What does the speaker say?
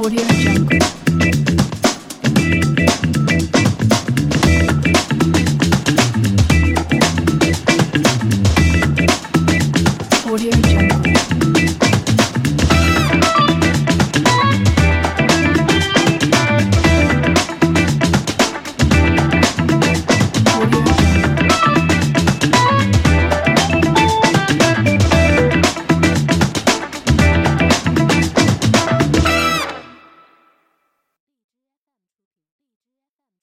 Audio Jungle.